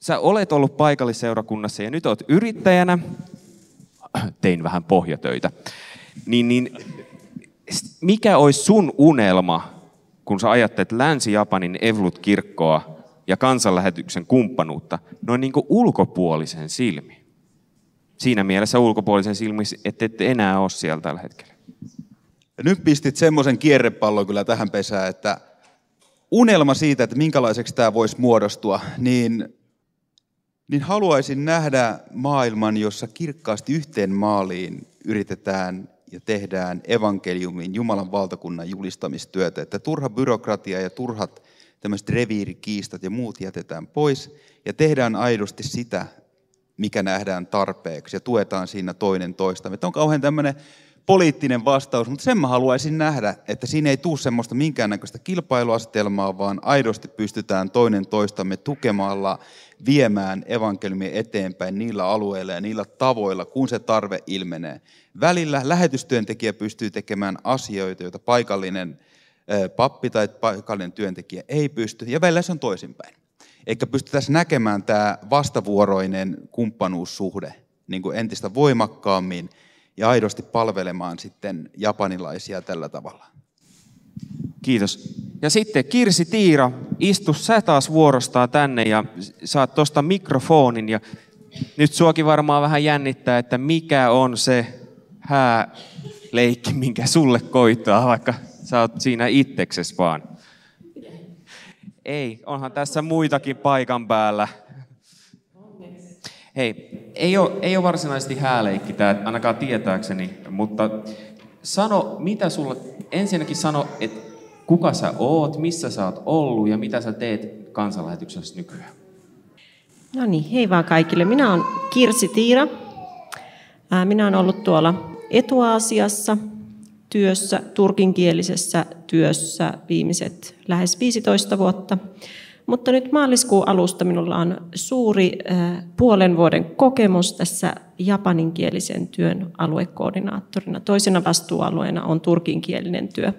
sä olet ollut paikallisseurakunnassa ja nyt oot yrittäjänä. Tein vähän pohjatöitä. Niin, niin mikä olisi sun unelma, kun sä ajattelet Länsi-Japanin Evlut-kirkkoa ja kansanlähetyksen kumppanuutta noin niin kuin ulkopuolisen silmi? Siinä mielessä ulkopuolisen silmi, että ette enää ole siellä tällä hetkellä. Ja nyt pistit semmoisen kierrepallon kyllä tähän pesään, että unelma siitä, että minkälaiseksi tämä voisi muodostua, niin, niin haluaisin nähdä maailman, jossa kirkkaasti yhteen maaliin yritetään ja tehdään evankeliumin, Jumalan valtakunnan julistamistyötä, että turha byrokratia ja turhat tämmöiset reviirikiistat ja muut jätetään pois ja tehdään aidosti sitä, mikä nähdään tarpeeksi ja tuetaan siinä toinen toista. Että on kauhean tämmöinen poliittinen vastaus, mutta sen mä haluaisin nähdä, että siinä ei tule semmoista minkäännäköistä kilpailuasetelmaa, vaan aidosti pystytään toinen toistamme tukemalla viemään evankeliumia eteenpäin niillä alueilla ja niillä tavoilla, kun se tarve ilmenee. Välillä lähetystyöntekijä pystyy tekemään asioita, joita paikallinen pappi tai paikallinen työntekijä ei pysty, ja välillä se on toisinpäin. Eikä pystyttäisiin näkemään tämä vastavuoroinen kumppanuussuhde niin kuin entistä voimakkaammin ja aidosti palvelemaan sitten japanilaisia tällä tavalla. Kiitos. Ja sitten Kirsi Tiira, istu sä taas vuorostaa tänne ja saat tuosta mikrofonin ja nyt suokin varmaan vähän jännittää, että mikä on se hääleikki, minkä sulle koittaa, vaikka sä oot siinä itsekses vaan. Ei, onhan tässä muitakin paikan päällä. Hei, ei ole, ei ole varsinaisesti hääleikki tämä, ainakaan tietääkseni, mutta sano, mitä sulla, ensinnäkin sano, että kuka sä oot, missä sä oot ollut ja mitä sä teet kansanlähetyksessä nykyään. No niin, hei vaan kaikille. Minä olen Kirsi Tiira. Minä olen ollut tuolla Etuaasiassa työssä, turkinkielisessä työssä viimeiset lähes 15 vuotta. Mutta nyt maaliskuun alusta minulla on suuri puolen vuoden kokemus tässä japaninkielisen työn aluekoordinaattorina. Toisena vastuualueena on turkinkielinen työ.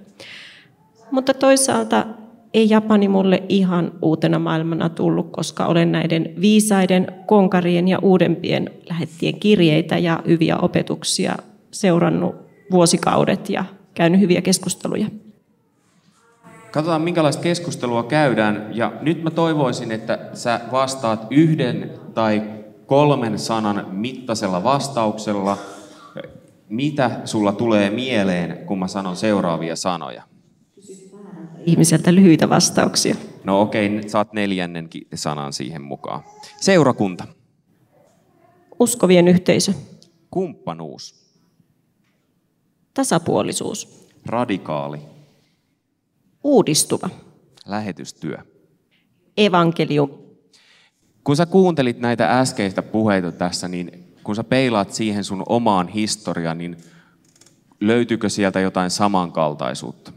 Mutta toisaalta ei Japani mulle ihan uutena maailmana tullut, koska olen näiden viisaiden, konkarien ja uudempien lähettien kirjeitä ja hyviä opetuksia seurannut vuosikaudet ja käynyt hyviä keskusteluja. Katsotaan, minkälaista keskustelua käydään. Ja nyt mä toivoisin, että sä vastaat yhden tai kolmen sanan mittaisella vastauksella. Mitä sulla tulee mieleen, kun mä sanon seuraavia sanoja? Ihmiseltä lyhyitä vastauksia. No okei, okay, saat neljännen sanan siihen mukaan. Seurakunta. Uskovien yhteisö. Kumppanuus. Tasapuolisuus. Radikaali. Uudistuva. Lähetystyö. Evankelium. Kun sä kuuntelit näitä äskeistä puheita tässä, niin kun sä peilaat siihen sun omaan historiaan, niin löytyykö sieltä jotain samankaltaisuutta?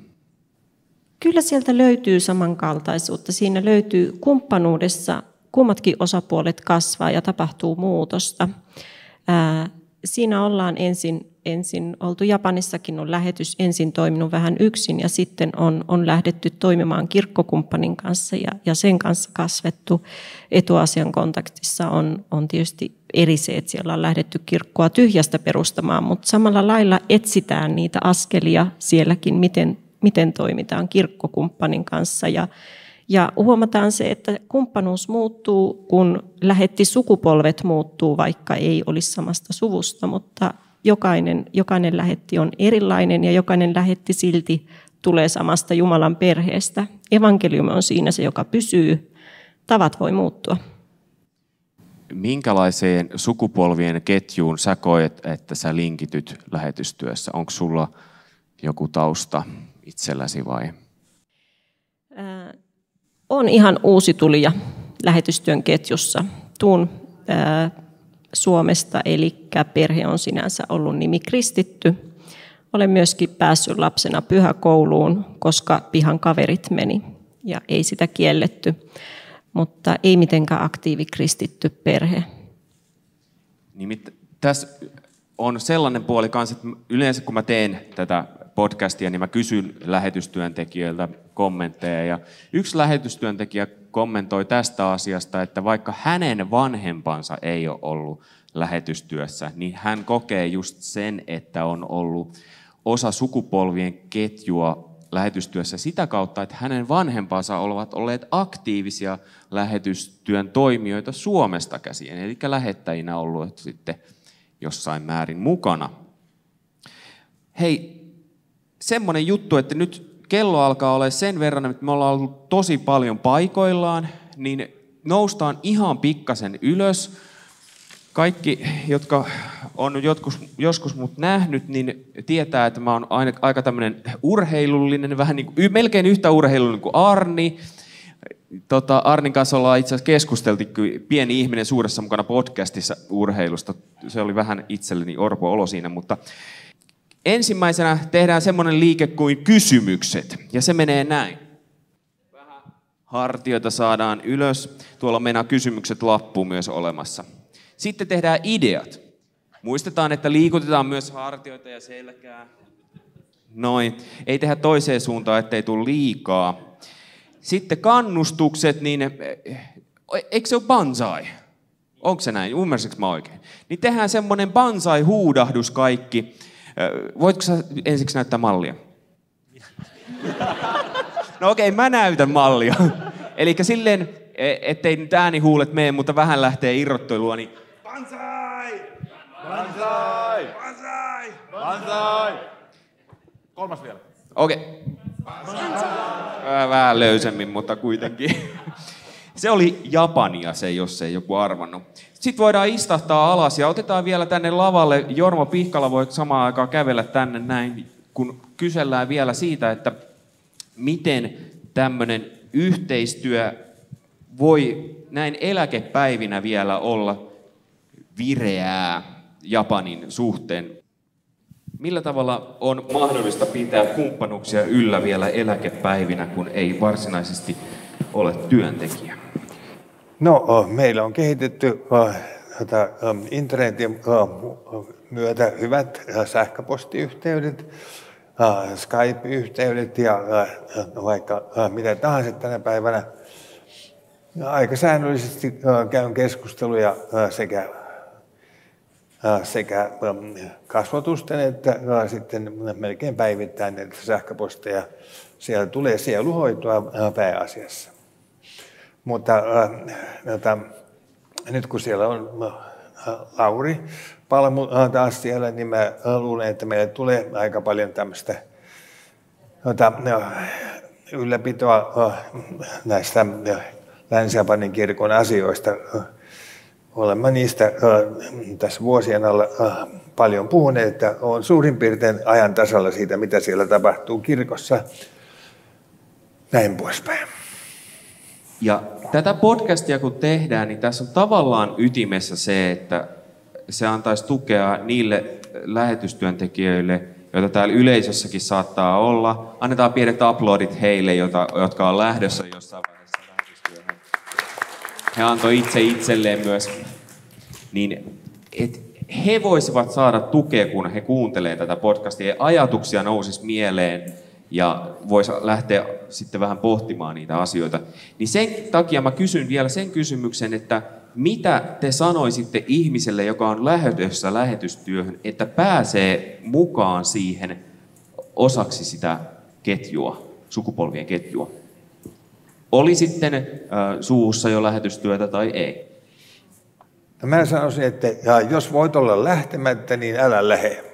Kyllä sieltä löytyy samankaltaisuutta. Siinä löytyy kumppanuudessa kummatkin osapuolet kasvaa ja tapahtuu muutosta. siinä ollaan ensin, ensin oltu Japanissakin on lähetys ensin toiminut vähän yksin ja sitten on, on lähdetty toimimaan kirkkokumppanin kanssa ja, ja sen kanssa kasvettu. Etuasian kontaktissa on, on tietysti eri se, että siellä on lähdetty kirkkoa tyhjästä perustamaan, mutta samalla lailla etsitään niitä askelia sielläkin, miten, miten toimitaan kirkkokumppanin kanssa ja, ja huomataan se, että kumppanuus muuttuu, kun lähetti sukupolvet muuttuu, vaikka ei olisi samasta suvusta, mutta jokainen, jokainen lähetti on erilainen ja jokainen lähetti silti tulee samasta Jumalan perheestä. Evankeliumi on siinä se, joka pysyy. Tavat voi muuttua. Minkälaiseen sukupolvien ketjuun sä koet, että sä linkityt lähetystyössä? Onko sulla joku tausta itselläsi vai? on ihan uusi tulija lähetystyön ketjussa. Tuun ää, Suomesta, eli perhe on sinänsä ollut nimi kristitty. Olen myöskin päässyt lapsena pyhäkouluun, koska pihan kaverit meni ja ei sitä kielletty, mutta ei mitenkään aktiivi kristitty perhe. Nimittäin tässä on sellainen puoli kanssa, että yleensä kun mä teen tätä podcastia, niin mä kysyn lähetystyöntekijöiltä kommentteja. Ja yksi lähetystyöntekijä kommentoi tästä asiasta, että vaikka hänen vanhempansa ei ole ollut lähetystyössä, niin hän kokee just sen, että on ollut osa sukupolvien ketjua lähetystyössä sitä kautta, että hänen vanhempansa ovat olleet aktiivisia lähetystyön toimijoita Suomesta käsin, eli lähettäjinä ollut sitten jossain määrin mukana. Hei, semmoinen juttu, että nyt kello alkaa olla sen verran, että me ollaan ollut tosi paljon paikoillaan, niin noustaan ihan pikkasen ylös. Kaikki, jotka on joskus, joskus mut nähnyt, niin tietää, että mä oon aina, aika tämmöinen urheilullinen, vähän niin kuin, melkein yhtä urheilullinen kuin Arni. Tota, Arnin kanssa ollaan itse asiassa pieni ihminen suuressa mukana podcastissa urheilusta. Se oli vähän itselleni orpo-olo siinä, mutta Ensimmäisenä tehdään semmoinen liike kuin kysymykset, ja se menee näin. Vähän hartioita saadaan ylös. Tuolla meidän kysymykset lappu myös olemassa. Sitten tehdään ideat. Muistetaan, että liikutetaan myös hartioita ja selkää. Noin. Ei tehdä toiseen suuntaan, ettei tule liikaa. Sitten kannustukset, niin eikö se ole banzai? Onko se näin? Ymmärsikö mä oikein? Niin tehdään semmoinen banzai-huudahdus kaikki. Voitko sä ensiksi näyttää mallia? No okei, okay, mä näytän mallia. Eli silleen, e, ettei nyt äänihuulet mene, mutta vähän lähtee irrottelua, niin Bansai! Bansai! Bansai! Bansai! Kolmas vielä. Okei. Okay. Vähän löysemmin, mutta kuitenkin. Se oli Japania se, jos ei joku arvannut. Sitten voidaan istahtaa alas ja otetaan vielä tänne lavalle. Jorma Pihkala voi samaan aikaan kävellä tänne näin, kun kysellään vielä siitä, että miten tämmöinen yhteistyö voi näin eläkepäivinä vielä olla vireää Japanin suhteen. Millä tavalla on mahdollista pitää kumppanuuksia yllä vielä eläkepäivinä, kun ei varsinaisesti ole työntekijä? No, meillä on kehitetty internetin myötä hyvät sähköpostiyhteydet, Skype-yhteydet ja vaikka mitä tahansa tänä päivänä. Aika säännöllisesti käyn keskusteluja sekä, sekä kasvatusten että sitten melkein päivittäin näitä sähköposteja. Siellä tulee sieluhoitoa pääasiassa. Mutta äh, äh, nyt kun siellä on äh, Lauri Palmu äh, taas siellä, niin mä luulen, että meille tulee aika paljon tämmöistä äh, ylläpitoa äh, näistä äh, Länsi-Japanin kirkon asioista. Äh, olemme niistä äh, tässä vuosien alla äh, paljon puhuneet, että on suurin piirtein ajan tasalla siitä, mitä siellä tapahtuu kirkossa. Näin poispäin. Ja tätä podcastia kun tehdään, niin tässä on tavallaan ytimessä se, että se antaisi tukea niille lähetystyöntekijöille, joita täällä yleisössäkin saattaa olla. Annetaan pienet aplodit heille, jotka on lähdössä jossain vaiheessa lähetystyöhön. He antoi itse itselleen myös. Niin, et, he voisivat saada tukea, kun he kuuntelee tätä podcastia, ja ajatuksia nousisi mieleen, ja voisi lähteä sitten vähän pohtimaan niitä asioita. Niin sen takia mä kysyn vielä sen kysymyksen, että mitä te sanoisitte ihmiselle, joka on lähdössä lähetystyöhön, että pääsee mukaan siihen osaksi sitä ketjua, sukupolvien ketjua? Oli sitten äh, suussa jo lähetystyötä tai ei. No mä sanoisin, että ja jos voit olla lähtemättä, niin älä lähde.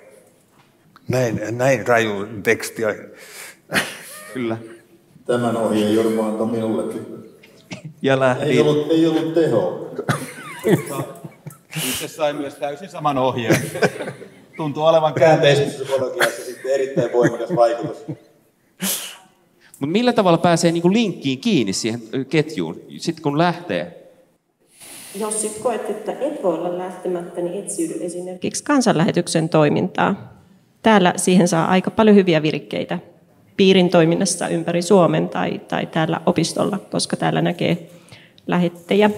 Näin, näin raju teksti. Kyllä. Tämän ohjeen Jorma antoi minulle. Ja lähdin. Ei ollut, ei ollut teho. Itse sain myös täysin saman ohjeen. Tuntuu olevan käänteispsykologiassa sitten erittäin voimakas vaikutus. Mutta millä tavalla pääsee niinku linkkiin kiinni siihen ketjuun, sitten kun lähtee? Jos sitten koet, että et voi olla lähtemättä, niin etsiydy esimerkiksi kansanlähetyksen toimintaa. Täällä siihen saa aika paljon hyviä virikkeitä piirin toiminnassa ympäri Suomen tai, tai täällä opistolla, koska täällä näkee lähettejä,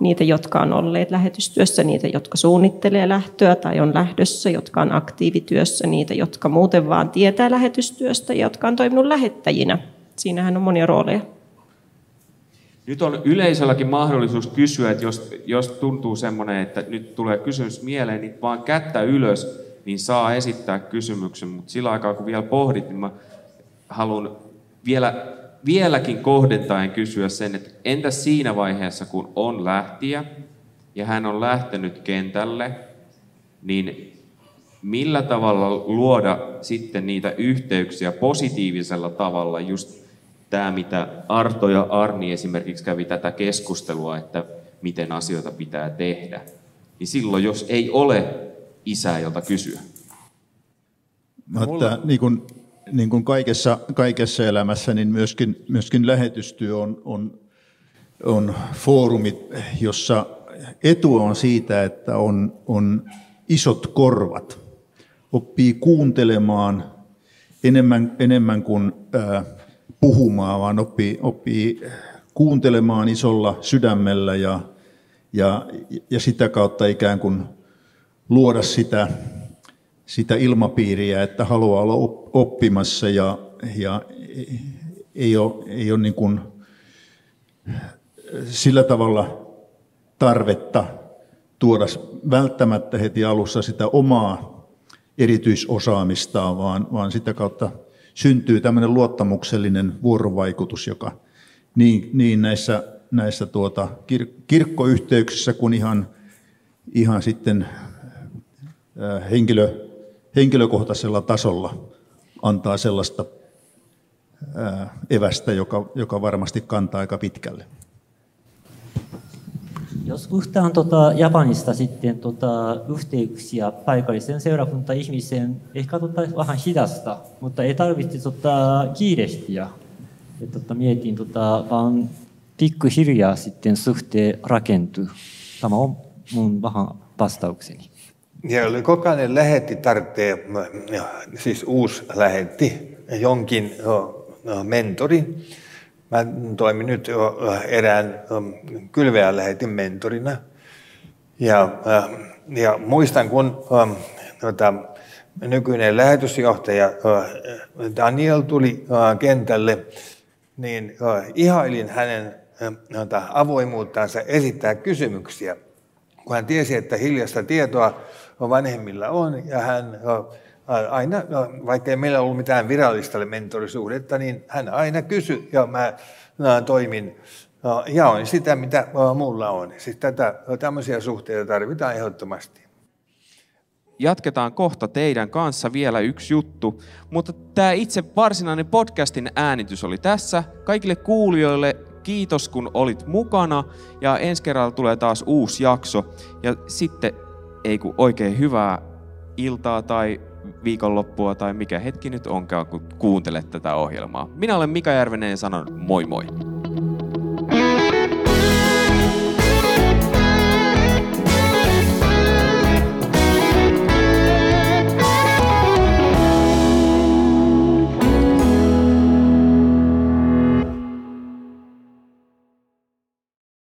niitä, jotka on olleet lähetystyössä, niitä, jotka suunnittelee lähtöä tai on lähdössä, jotka on aktiivityössä, niitä, jotka muuten vaan tietää lähetystyöstä ja jotka on toiminut lähettäjinä. Siinähän on monia rooleja. Nyt on yleisölläkin mahdollisuus kysyä, että jos, jos tuntuu semmoinen, että nyt tulee kysymys mieleen, niin vaan kättä ylös, niin saa esittää kysymyksen. Mutta sillä aikaa, kun vielä pohdit, niin mä haluan vielä, vieläkin kohdentaen kysyä sen, että entä siinä vaiheessa, kun on lähtiä ja hän on lähtenyt kentälle, niin millä tavalla luoda sitten niitä yhteyksiä positiivisella tavalla, just tämä, mitä Arto ja Arni esimerkiksi kävi tätä keskustelua, että miten asioita pitää tehdä, niin silloin, jos ei ole isää, jota kysyä. Mutta niin kuin, niin kuin kaikessa, kaikessa elämässä, niin myöskin, myöskin lähetystyö on, on, on foorumi, jossa etu on siitä, että on, on isot korvat. Oppii kuuntelemaan enemmän, enemmän kuin ää, puhumaan, vaan oppii, oppii kuuntelemaan isolla sydämellä ja, ja, ja sitä kautta ikään kuin luoda sitä, sitä ilmapiiriä, että haluaa olla oppimassa ja, ja ei ole, ei ole niin kuin sillä tavalla tarvetta tuoda välttämättä heti alussa sitä omaa erityisosaamistaan, vaan, vaan sitä kautta syntyy tämmöinen luottamuksellinen vuorovaikutus, joka niin, niin näissä, näissä tuota, kir, kirkkoyhteyksissä kuin ihan, ihan sitten henkilö, henkilökohtaisella tasolla antaa sellaista evästä, joka, joka varmasti kantaa aika pitkälle. Jos puhutaan tota, Japanista sitten tota, yhteyksiä paikallisen seurakunta-ihmiseen, ehkä tota, vähän hidasta, mutta ei tarvitse tota, kiirehtiä. Et, tota, mietin, tota, vaan pikkuhiljaa sitten suhteen rakentuu. Tämä on mun vähän vastaukseni. Ja jokainen lähetti tarvitsee, siis uusi lähetti, jonkin mentorin. Mä toimin nyt erään kylveän lähetin mentorina. Ja, ja muistan, kun tota, nykyinen lähetysjohtaja Daniel tuli kentälle, niin ihailin hänen avoimuuttansa esittää kysymyksiä, kun hän tiesi, että hiljasta tietoa vanhemmilla on, ja hän aina, vaikka ei meillä ollut mitään virallista mentorisuhdetta, niin hän aina kysyi, ja mä, mä toimin, jaoin sitä, mitä mulla on. Siis tätä, tämmöisiä suhteita tarvitaan ehdottomasti. Jatketaan kohta teidän kanssa vielä yksi juttu, mutta tämä itse varsinainen podcastin äänitys oli tässä. Kaikille kuulijoille kiitos kun olit mukana ja ensi kerralla tulee taas uusi jakso. Ja sitten ei kun oikein hyvää iltaa tai viikonloppua tai mikä hetki nyt onkaan, kun kuuntelet tätä ohjelmaa. Minä olen Mika Järvenen ja sanon moi moi.